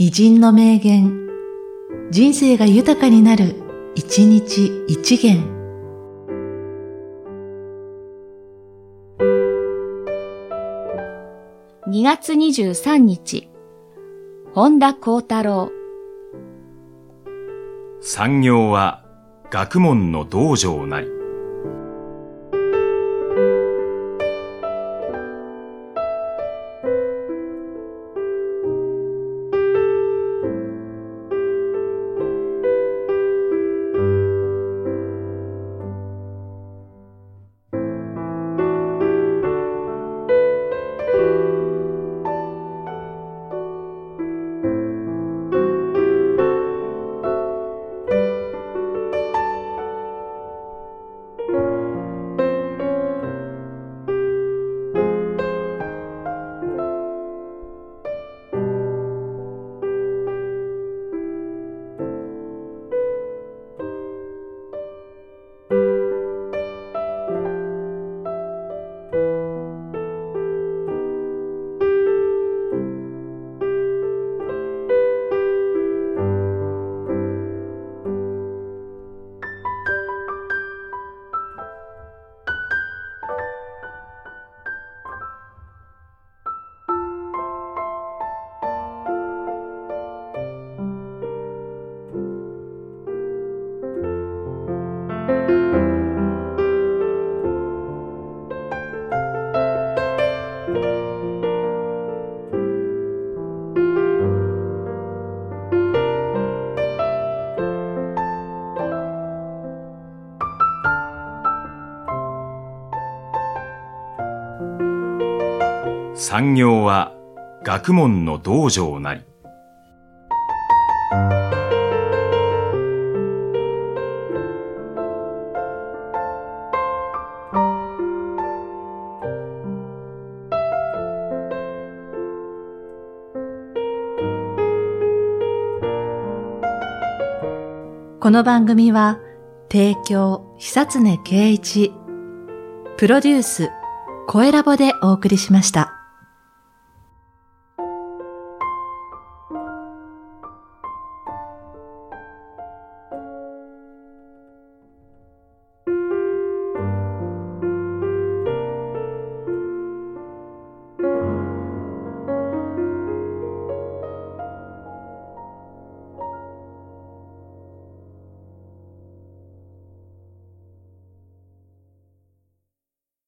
偉人の名言、人生が豊かになる、一日一元。2月23日、本田幸太郎。産業は学問の道場なり。産業は学問の道場なり。この番組は、提供、久常圭一、プロデュース、声ラボでお送りしました。